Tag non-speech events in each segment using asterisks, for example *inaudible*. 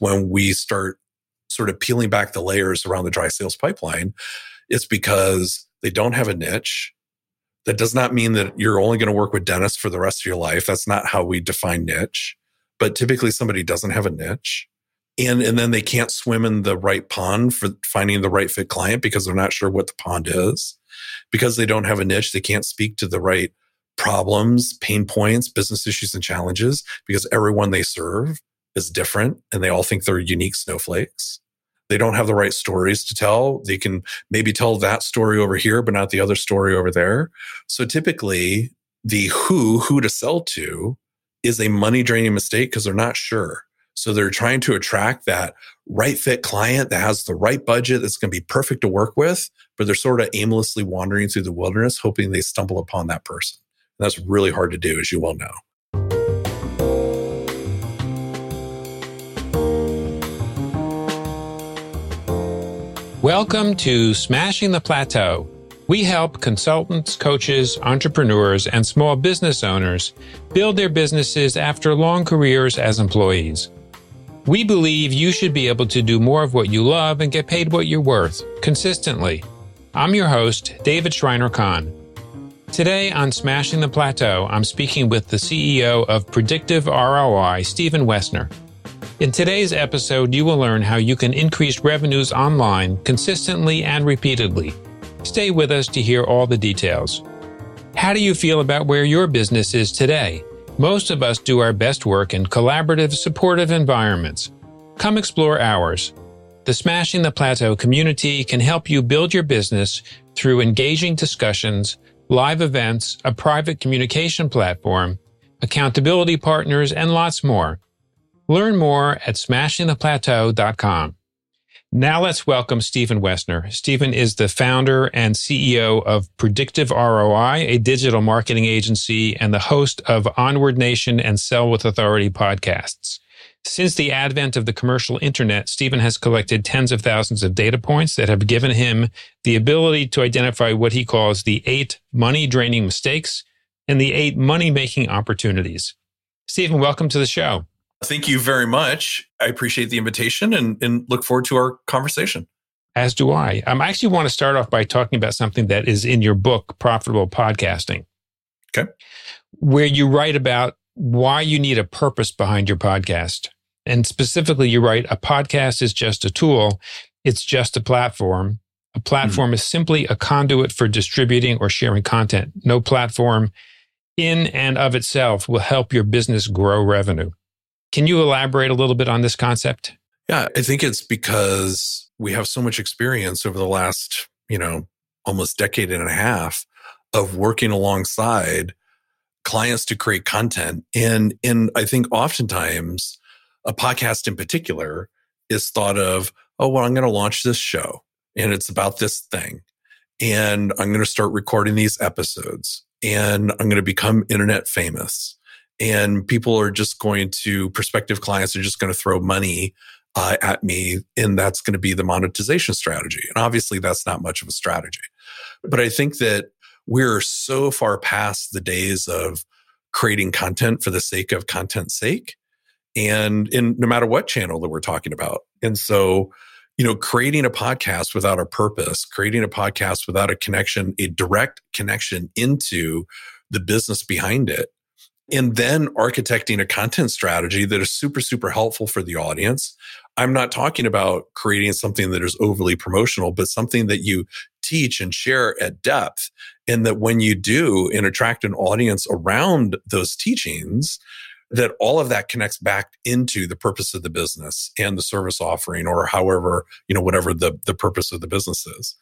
when we start sort of peeling back the layers around the dry sales pipeline, it's because they don't have a niche. That does not mean that you're only going to work with dentists for the rest of your life. That's not how we define niche. But typically somebody doesn't have a niche. And, and then they can't swim in the right pond for finding the right fit client because they're not sure what the pond is. Because they don't have a niche, they can't speak to the right problems, pain points, business issues, and challenges because everyone they serve is different and they all think they're unique snowflakes. They don't have the right stories to tell. They can maybe tell that story over here, but not the other story over there. So typically, the who, who to sell to, is a money draining mistake because they're not sure. So they're trying to attract that right fit client that has the right budget that's going to be perfect to work with, but they're sort of aimlessly wandering through the wilderness, hoping they stumble upon that person. And that's really hard to do, as you well know. Welcome to Smashing the Plateau. We help consultants, coaches, entrepreneurs, and small business owners build their businesses after long careers as employees. We believe you should be able to do more of what you love and get paid what you're worth consistently. I'm your host, David Shriner Cahn. Today on Smashing the Plateau, I'm speaking with the CEO of Predictive ROI, Stephen Woessner. In today's episode, you will learn how you can increase revenues online consistently and repeatedly. Stay with us to hear all the details. How do you feel about where your business is today? Most of us do our best work in collaborative, supportive environments. Come explore ours. The Smashing the Plateau community can help you build your business through engaging discussions, live events, a private communication platform, accountability partners, and lots more. Learn more at smashingtheplateau.com. Now let's welcome Stephen Woessner. Stephen is the founder and CEO of Predictive ROI, a digital marketing agency, and the host of Onward Nation and Sell with Authority podcasts. Since the advent of the commercial internet, Stephen has collected tens of thousands of data points that have given him the ability to identify what he calls the eight money draining mistakes and the eight money making opportunities. Stephen, welcome to the show. Thank you very much. I appreciate the invitation and, and look forward to our conversation. As do I. Um, I actually want to start off by talking about something that is in your book, Profitable Podcasting. Okay. Where you write about why you need a purpose behind your podcast. And specifically, you write a podcast is just a tool, it's just a platform. A platform mm-hmm. is simply a conduit for distributing or sharing content. No platform in and of itself will help your business grow revenue. Can you elaborate a little bit on this concept? Yeah, I think it's because we have so much experience over the last, you know, almost decade and a half of working alongside clients to create content. And and I think oftentimes a podcast in particular is thought of, oh, well, I'm going to launch this show and it's about this thing. And I'm going to start recording these episodes and I'm going to become internet famous and people are just going to prospective clients are just going to throw money uh, at me and that's going to be the monetization strategy. And obviously that's not much of a strategy. But i think that we're so far past the days of creating content for the sake of content's sake and in no matter what channel that we're talking about. And so you know creating a podcast without a purpose creating a podcast without a connection a direct connection into the business behind it and then architecting a content strategy that is super, super helpful for the audience. I'm not talking about creating something that is overly promotional, but something that you teach and share at depth. And that when you do and attract an audience around those teachings, that all of that connects back into the purpose of the business and the service offering or however, you know, whatever the, the purpose of the business is.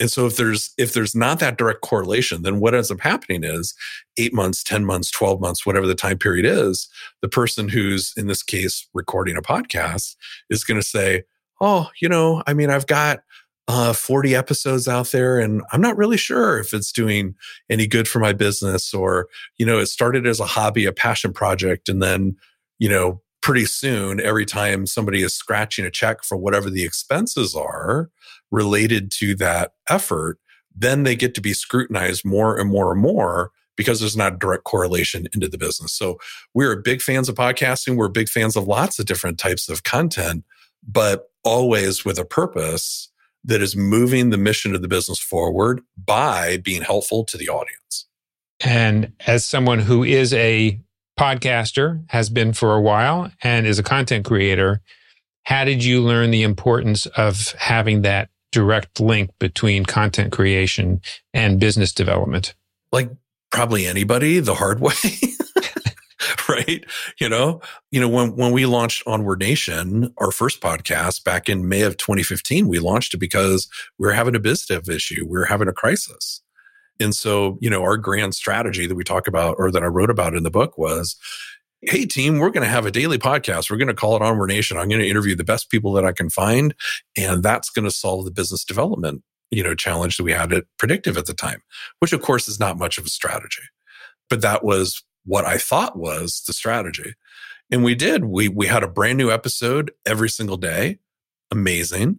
And so if there's if there's not that direct correlation, then what ends up happening is eight months, 10 months, 12 months, whatever the time period is, the person who's in this case recording a podcast is going to say, Oh, you know, I mean, I've got uh, 40 episodes out there and I'm not really sure if it's doing any good for my business or, you know, it started as a hobby, a passion project. And then, you know, pretty soon, every time somebody is scratching a check for whatever the expenses are related to that effort, then they get to be scrutinized more and more and more because there's not a direct correlation into the business. So we're big fans of podcasting. We're big fans of lots of different types of content, but always with a purpose that is moving the mission of the business forward by being helpful to the audience. And as someone who is a podcaster, has been for a while, and is a content creator, how did you learn the importance of having that direct link between content creation and business development? Like probably anybody the hard way. *laughs* right? You know, you know, when, when we launched Onward Nation, our first podcast back in May of 2015, we launched it because we were having a business issue. We were having a crisis. And so, you know, our grand strategy that we talk about or that I wrote about in the book was, Hey team, we're going to have a daily podcast. We're going to call it Onward Nation. I'm going to interview the best people that I can find. And that's going to solve the business development, you know, challenge that we had at predictive at the time, which of course is not much of a strategy, but that was what I thought was the strategy. And we did. We we had a brand new episode every single day. Amazing.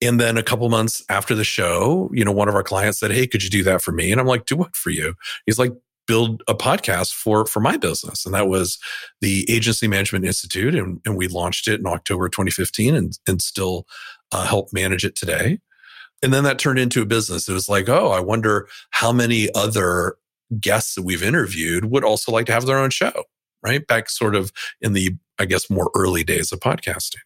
And then a couple months after the show, you know, one of our clients said, Hey, could you do that for me? And I'm like, do what for you? He's like, build a podcast for for my business. And that was the Agency Management Institute. And, and we launched it in October 2015 and, and still uh, help manage it today. And then that turned into a business. It was like, oh, I wonder how many other guests that we've interviewed would also like to have their own show, right? Back sort of in the, I guess, more early days of podcasting.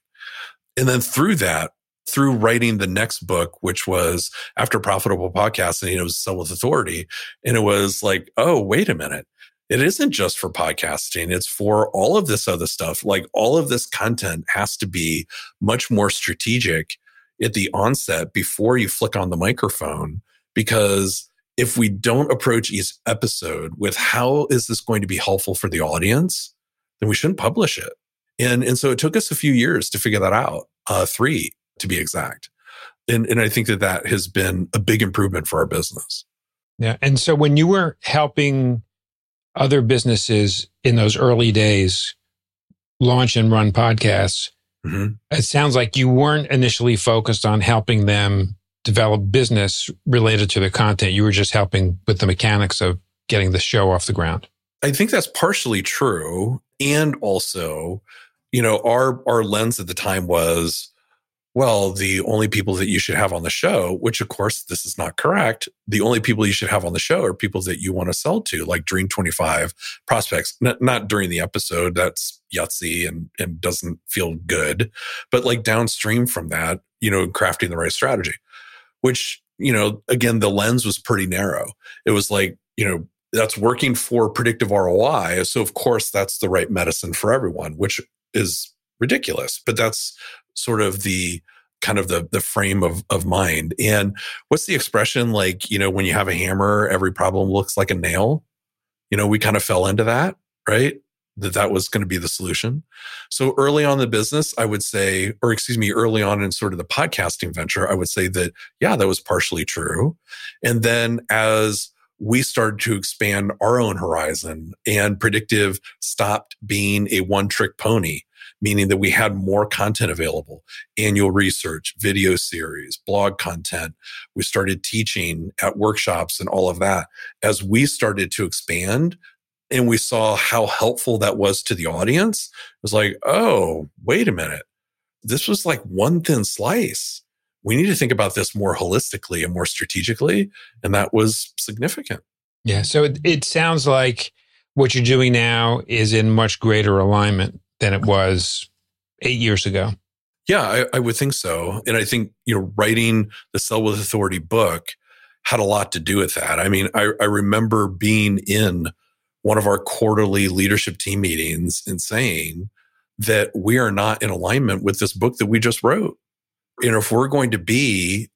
And then through that, through writing the next book, which was after profitable podcasting, it was sell with authority. And it was like, oh, wait a minute. It isn't just for podcasting. It's for all of this other stuff. Like all of this content has to be much more strategic at the onset before you flick on the microphone because if we don't approach each episode with how is this going to be helpful for the audience, then we shouldn't publish it. And, and so it took us a few years to figure that out, uh, three to be exact. And, and I think that that has been a big improvement for our business. Yeah. And so when you were helping other businesses in those early days launch and run podcasts, mm-hmm. it sounds like you weren't initially focused on helping them develop business related to the content. You were just helping with the mechanics of getting the show off the ground. I think that's partially true. And also, you know, our our lens at the time was, well, the only people that you should have on the show, which of course this is not correct. The only people you should have on the show are people that you want to sell to, like Dream 25 prospects, not, not during the episode. That's yutsy and, and doesn't feel good, but like downstream from that, you know, crafting the right strategy which, you know, again, the lens was pretty narrow. It was like, you know, that's working for predictive ROI. So, of course, that's the right medicine for everyone, which is ridiculous. But that's sort of the kind of the the frame of of mind. And what's the expression like, you know, when you have a hammer, every problem looks like a nail? You know, we kind of fell into that, right? that that was going to be the solution. So early on the business, I would say, or excuse me, early on in sort of the podcasting venture, I would say that, yeah, that was partially true. And then as we started to expand our own horizon and predictive stopped being a one trick pony, meaning that we had more content available, annual research, video series, blog content. We started teaching at workshops and all of that. As we started to expand, and we saw how helpful that was to the audience, it was like, oh, wait a minute. This was like one thin slice. We need to think about this more holistically and more strategically. And that was significant. Yeah. So it, it sounds like what you're doing now is in much greater alignment than it was eight years ago. Yeah, I, I, would think so. And I think, you know, writing the Sell with Authority book had a lot to do with that. I mean, I, I remember being in one of our quarterly leadership team meetings and saying that we are not in alignment with this book that we just wrote. And if we're going to be,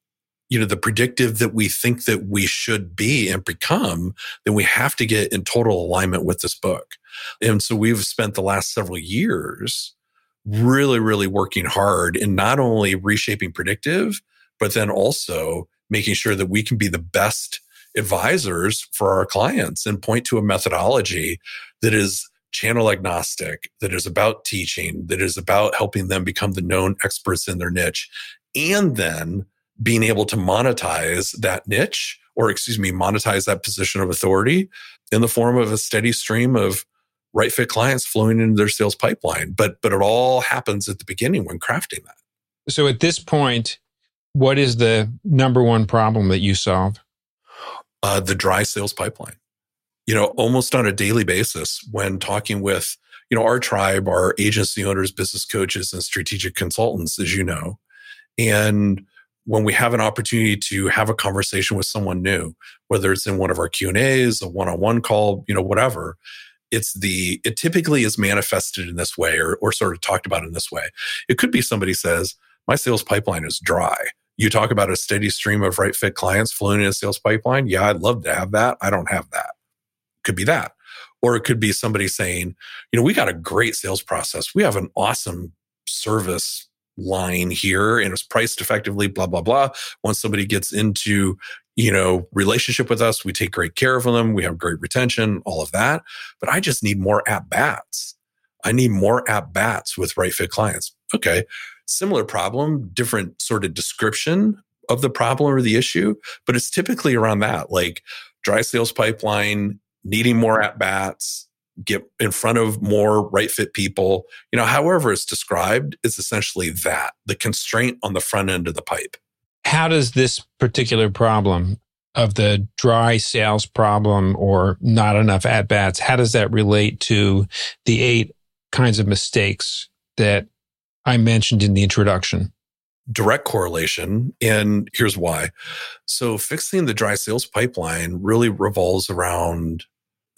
you know, the predictive that we think that we should be and become, then we have to get in total alignment with this book. And so we've spent the last several years really, really working hard in not only reshaping predictive, but then also making sure that we can be the best advisors for our clients and point to a methodology that is channel agnostic, that is about teaching, that is about helping them become the known experts in their niche, and then being able to monetize that niche or excuse me, monetize that position of authority in the form of a steady stream of right fit clients flowing into their sales pipeline. But but it all happens at the beginning when crafting that. So at this point, what is the number one problem that you solve? Uh, the dry sales pipeline. You know, almost on a daily basis when talking with, you know, our tribe, our agency owners, business coaches, and strategic consultants, as you know. And when we have an opportunity to have a conversation with someone new, whether it's in one of our Q and A's, a one-on-one call, you know, whatever, it's the it typically is manifested in this way or, or sort of talked about in this way. It could be somebody says my sales pipeline is dry. You talk about a steady stream of right fit clients flowing in a sales pipeline. Yeah i'd love to have that. I don't have that. Could be that. Or it could be somebody saying you know we got a great sales process. We have an awesome service line here and it's priced effectively blah blah blah once somebody gets into you know, relationship with us. We take great care of them. We have great retention, all of that. But I just need more at bats. I need more at bats with right fit clients. Okay. Similar problem, different sort of description of the problem or the issue, but it's typically around that like dry sales pipeline, needing more at bats, get in front of more right fit people. You know, however it's described, it's essentially that the constraint on the front end of the pipe how does this particular problem of the dry sales problem or not enough at bats, how does that relate to the eight kinds of mistakes that I mentioned in the introduction? Direct correlation. And here's why. So, fixing the dry sales pipeline really revolves around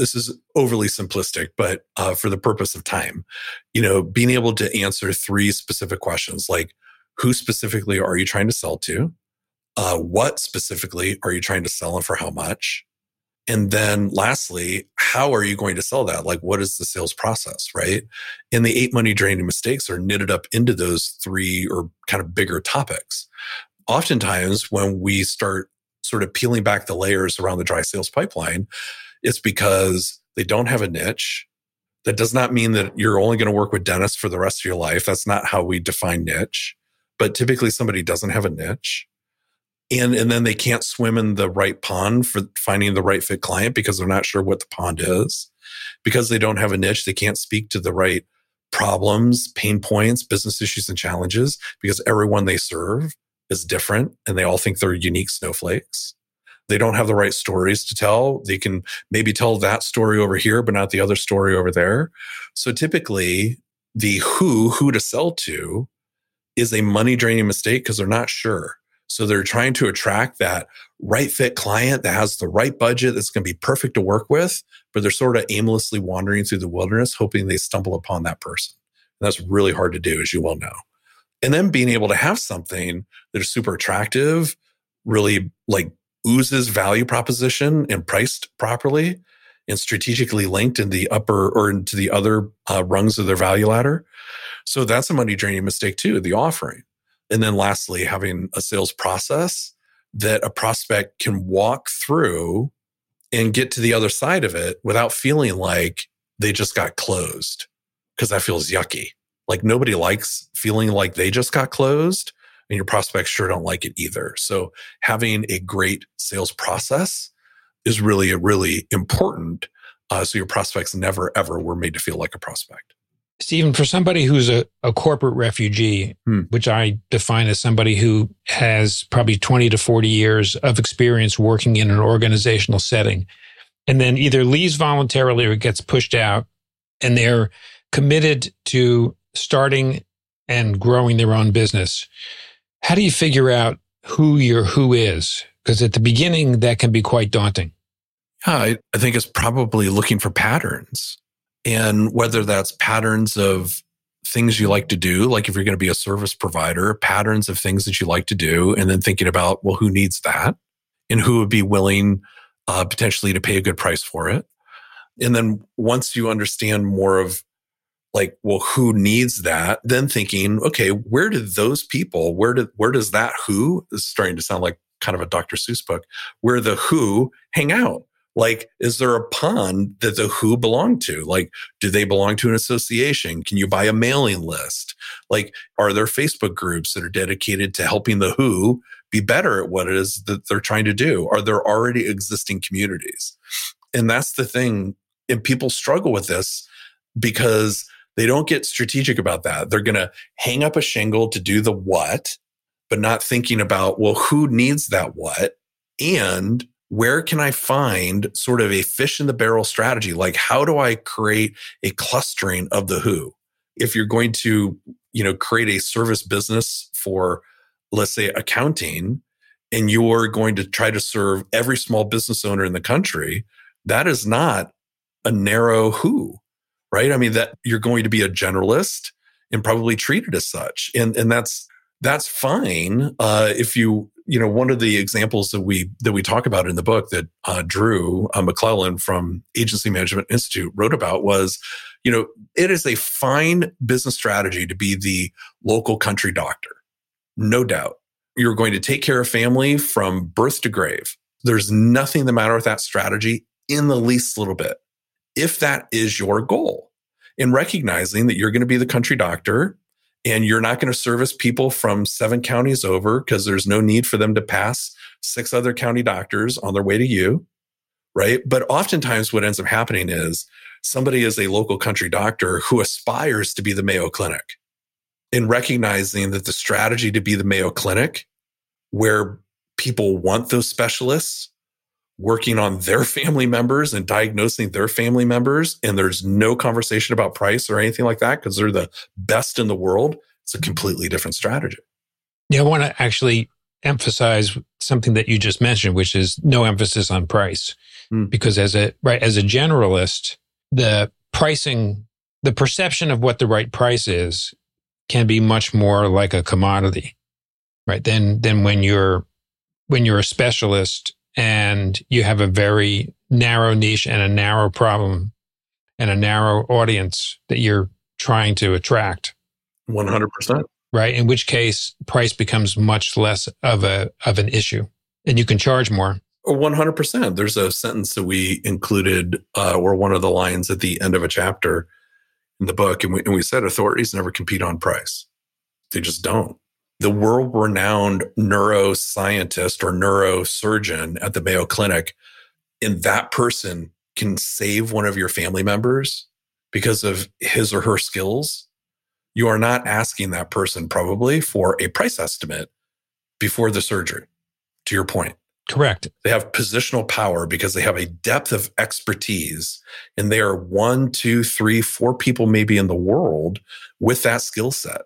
this is overly simplistic, but uh, for the purpose of time, you know, being able to answer three specific questions like who specifically are you trying to sell to? Uh, what specifically are you trying to sell and for how much? And then lastly, how are you going to sell that? Like, what is the sales process, right? And the eight money draining mistakes are knitted up into those three or kind of bigger topics. Oftentimes, when we start sort of peeling back the layers around the dry sales pipeline, it's because they don't have a niche. That does not mean that you're only going to work with dentists for the rest of your life. That's not how we define niche. But typically, somebody doesn't have a niche and and then they can't swim in the right pond for finding the right fit client because they're not sure what the pond is because they don't have a niche they can't speak to the right problems pain points business issues and challenges because everyone they serve is different and they all think they're unique snowflakes they don't have the right stories to tell they can maybe tell that story over here but not the other story over there so typically the who who to sell to is a money draining mistake because they're not sure so they're trying to attract that right fit client that has the right budget that's going to be perfect to work with, but they're sort of aimlessly wandering through the wilderness, hoping they stumble upon that person. And that's really hard to do, as you well know. And then being able to have something that is super attractive, really like oozes value proposition and priced properly and strategically linked in the upper or into the other uh, rungs of their value ladder. So that's a money draining mistake too, the offering. And then lastly, having a sales process that a prospect can walk through and get to the other side of it without feeling like they just got closed because that feels yucky. Like nobody likes feeling like they just got closed and your prospects sure don't like it either. So having a great sales process is really, really important. Uh, so your prospects never, ever were made to feel like a prospect. Stephen, for somebody who's a, a corporate refugee, hmm. which I define as somebody who has probably 20 to 40 years of experience working in an organizational setting, and then either leaves voluntarily or gets pushed out, and they're committed to starting and growing their own business, how do you figure out who your who is? Because at the beginning, that can be quite daunting. Yeah, I, I think it's probably looking for patterns. And whether that's patterns of things you like to do, like if you're going to be a service provider, patterns of things that you like to do, and then thinking about, well, who needs that and who would be willing uh, potentially to pay a good price for it. And then once you understand more of like, well, who needs that? Then thinking, okay, where did those people, where did, where does that who is starting to sound like kind of a Dr. Seuss book, where the who hang out? like is there a pond that the who belong to like do they belong to an association can you buy a mailing list like are there facebook groups that are dedicated to helping the who be better at what it is that they're trying to do are there already existing communities And that's the thing. And people struggle with this because they don't get strategic about that. They're going to hang up a shingle to do the what, but not thinking about, well, who needs that what? And where can I find sort of a fish in the barrel strategy? Like, how do I create a clustering of the who? If you're going to, you know, create a service business for, let's say, accounting, and you're going to try to serve every small business owner in the country, that is not a narrow who, right? I mean, that you're going to be a generalist and probably treated as such. And, and that's, that's fine. Uh, if you, you know, one of the examples that we, that we talk about in the book that uh, Drew uh, McLellan from Agency Management Institute wrote about was, you know, it is a fine business strategy to be the local country doctor. No doubt. You're going to take care of family from birth to grave. There's nothing the matter with that strategy in the least little bit. If that is your goal, in recognizing that you're going to be the country doctor and you're not going to service people from seven counties over because there's no need for them to pass six other county doctors on their way to you. Right. But oftentimes what ends up happening is somebody is a local country doctor who aspires to be the Mayo Clinic in recognizing that the strategy to be the Mayo Clinic, where people want those specialists working on their family members and diagnosing their family members, and there's no conversation about price or anything like that because they're the best in the world, it's a completely different strategy. Yeah, I want to actually emphasize something that you just mentioned, which is no emphasis on price. Mm. Because as a right as a generalist, the pricing, the perception of what the right price is can be much more like a commodity, right? Than than when you're when you're a specialist and you have a very narrow niche and a narrow problem and a narrow audience that you're trying to attract. 100%. Right. In which case price becomes much less of a, of an issue and you can charge more. 100%. There's a sentence that we included, uh, or one of the lines at the end of a chapter in the book. And we, and we said authorities never compete on price. They just don't the world renowned neuroscientist or neurosurgeon at the Mayo Clinic, and that person can save one of your family members because of his or her skills, you are not asking that person probably for a price estimate before the surgery, to your point. Correct. They have positional power because they have a depth of expertise and they are one, two, three, four people maybe in the world with that skill set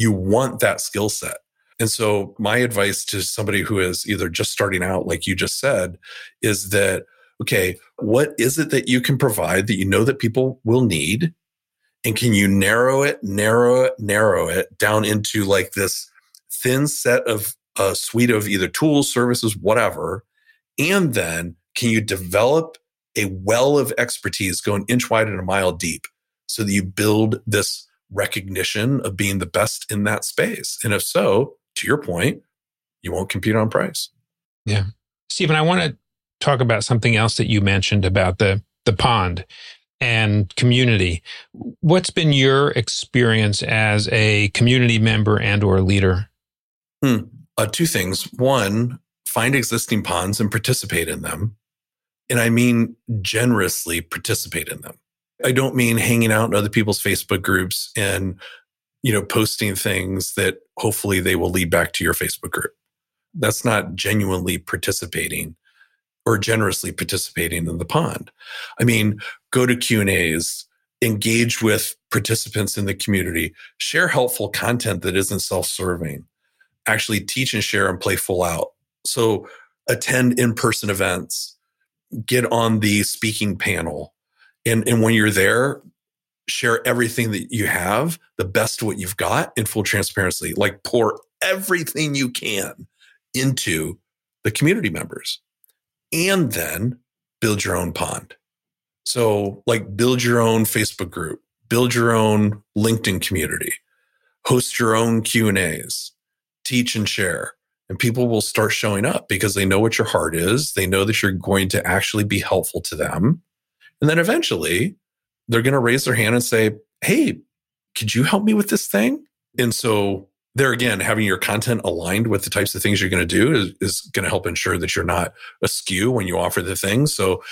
you want that skill set. And so my advice to somebody who is either just starting out, like you just said, is that, okay, what is it that you can provide that you know that people will need? And can you narrow it, narrow it, narrow it down into like this thin set of a suite of either tools, services, whatever. And then can you develop a well of expertise going inch wide and a mile deep so that you build this recognition of being the best in that space? And if so, to your point, you won't compete on price. Yeah. Stephen, I want to talk about something else that you mentioned about the the pond and community. What's been your experience as a community member and or leader? Hmm. Uh, two things. One, find existing ponds and participate in them. And I mean generously participate in them. I don't mean hanging out in other people's Facebook groups and, you know, posting things that hopefully they will lead back to your Facebook group. That's not genuinely participating or generously participating in the pond. I mean, go to Q and A's, engage with participants in the community, share helpful content that isn't self-serving, actually teach and share and play full out. So attend in-person events, get on the speaking panel, and, and when you're there, share everything that you have, the best of what you've got in full transparency. Like pour everything you can into the community members and then build your own pond. So, like, build your own Facebook group, build your own LinkedIn community, host your own Q and A's, teach and share, and people will start showing up because they know what your heart is. They know that you're going to actually be helpful to them, and then eventually they're going to raise their hand and say, Hey, could you help me with this thing? And so there again, having your content aligned with the types of things you're going to do is, is going to help ensure that you're not askew when you offer the thing. So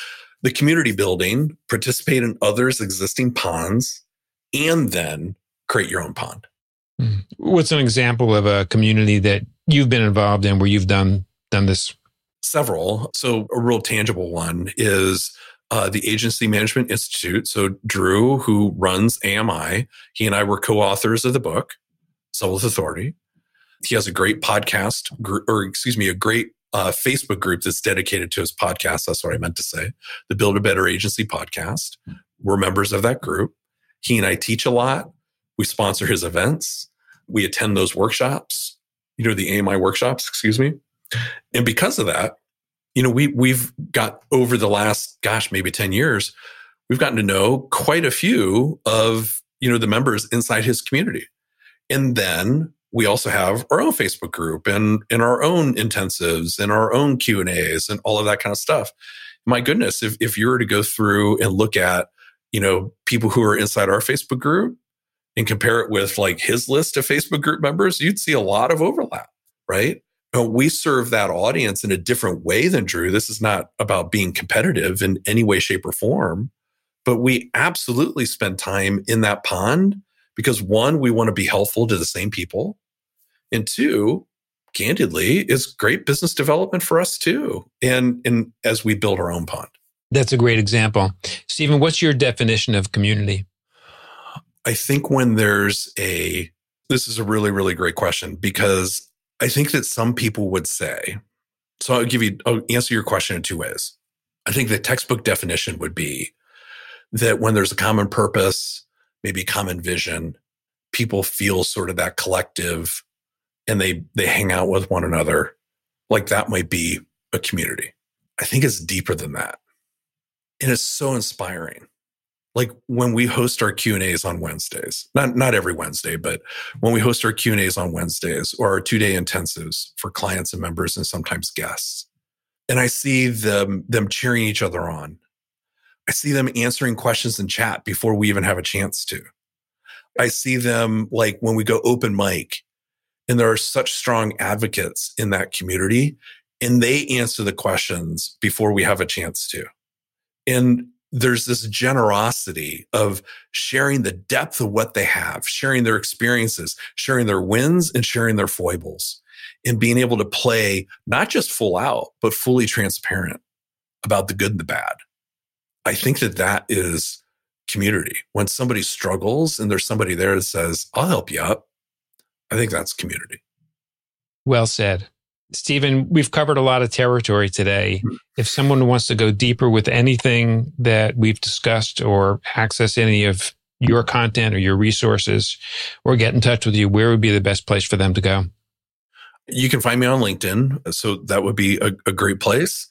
the community building, participate in others' existing ponds, and then create your own pond. Hmm. What's an example of a community that you've been involved in where you've done done this? Several. So a real tangible one is uh, the Agency Management Institute. So Drew, who runs AMI, he and I were co-authors of the book, Sell with Authority. He has a great podcast, or excuse me, a great uh, Facebook group that's dedicated to his podcast. That's what I meant to say. The Build a Better Agency podcast. We're members of that group. He and I teach a lot. We sponsor his events. We attend those workshops, you know, the AMI workshops, excuse me. And because of that, you know, we we've got over the last, gosh, maybe 10 years, we've gotten to know quite a few of, you know, the members inside his community. And then we also have our own Facebook group and, and our own intensives and our own Q and A's and all of that kind of stuff. My goodness, if, if you were to go through and look at, you know, people who are inside our Facebook group and compare it with like his list of Facebook group members, you'd see a lot of overlap, right? We serve that audience in a different way than Drew. This is not about being competitive in any way, shape, or form, but we absolutely spend time in that pond because one, we want to be helpful to the same people. And two, candidly, is great business development for us too. And, and as we build our own pond. That's a great example. Stephen, what's your definition of community? I think when there's a, this is a really, really great question because I think that some people would say, so I'll give you, I'll answer your question in two ways. I think the textbook definition would be that when there's a common purpose, maybe common vision people feel sort of that collective and they they hang out with one another. Like that might be a community. I think it's deeper than that. And it's so inspiring like when we host our q&a's on wednesdays not not every wednesday but when we host our q&a's on wednesdays or our two-day intensives for clients and members and sometimes guests and i see them them cheering each other on I see them answering questions in chat before we even have a chance to. I see them like when we go open mic and there are such strong advocates in that community and they answer the questions before we have a chance to. And there's this generosity of sharing the depth of what they have, sharing their experiences, sharing their wins and sharing their foibles and being able to play not just full out, but fully transparent about the good and the bad. I think that that is community. When somebody struggles and there's somebody there that says, I'll help you out, I think that's community. Well said. Stephen, we've covered a lot of territory today. Hmm. If someone wants to go deeper with anything that we've discussed or access any of your content or your resources or get in touch with you, where would be the best place for them to go? You can find me on LinkedIn. So that would be a, a great place.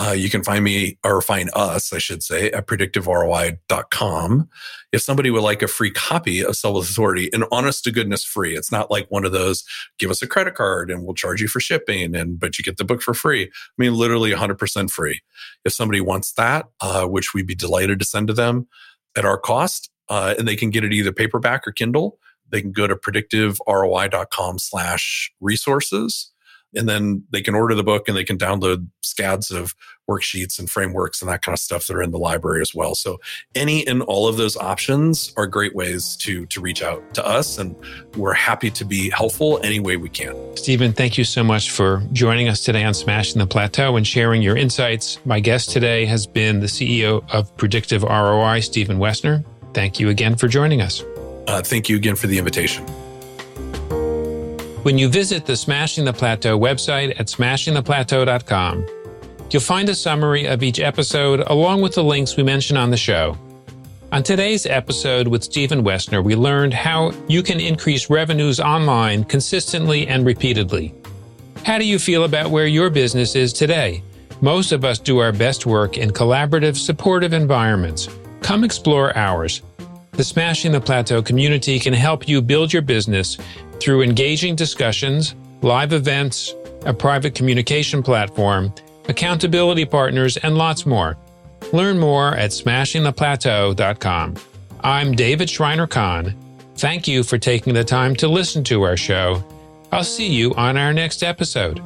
Uh, you can find me or find us, I should say, at predictiveroi.com. If somebody would like a free copy of Sell with Authority, and honest to goodness free, it's not like one of those give us a credit card and we'll charge you for shipping, and but you get the book for free. I mean, literally 100% free. If somebody wants that, uh, which we'd be delighted to send to them at our cost, uh, and they can get it either paperback or Kindle, they can go to predictiveroi.com slash resources and then they can order the book and they can download scads of worksheets and frameworks and that kind of stuff that are in the library as well. So any and all of those options are great ways to to reach out to us and we're happy to be helpful any way we can. Stephen, thank you so much for joining us today on Smashing the Plateau and sharing your insights. My guest today has been the CEO of Predictive ROI, Stephen Woessner. Thank you again for joining us. Uh, thank you again for the invitation. When you visit the Smashing the Plateau website at smashingtheplateau.com, you'll find a summary of each episode along with the links we mention on the show. On today's episode with Stephen Woessner, we learned how you can increase revenues online consistently and repeatedly. How do you feel about where your business is today? Most of us do our best work in collaborative, supportive environments. Come explore ours. The Smashing the Plateau community can help you build your business through engaging discussions, live events, a private communication platform, accountability partners, and lots more. Learn more at smashingtheplateau.com. I'm David Shriner Cahn. Thank you for taking the time to listen to our show. I'll see you on our next episode.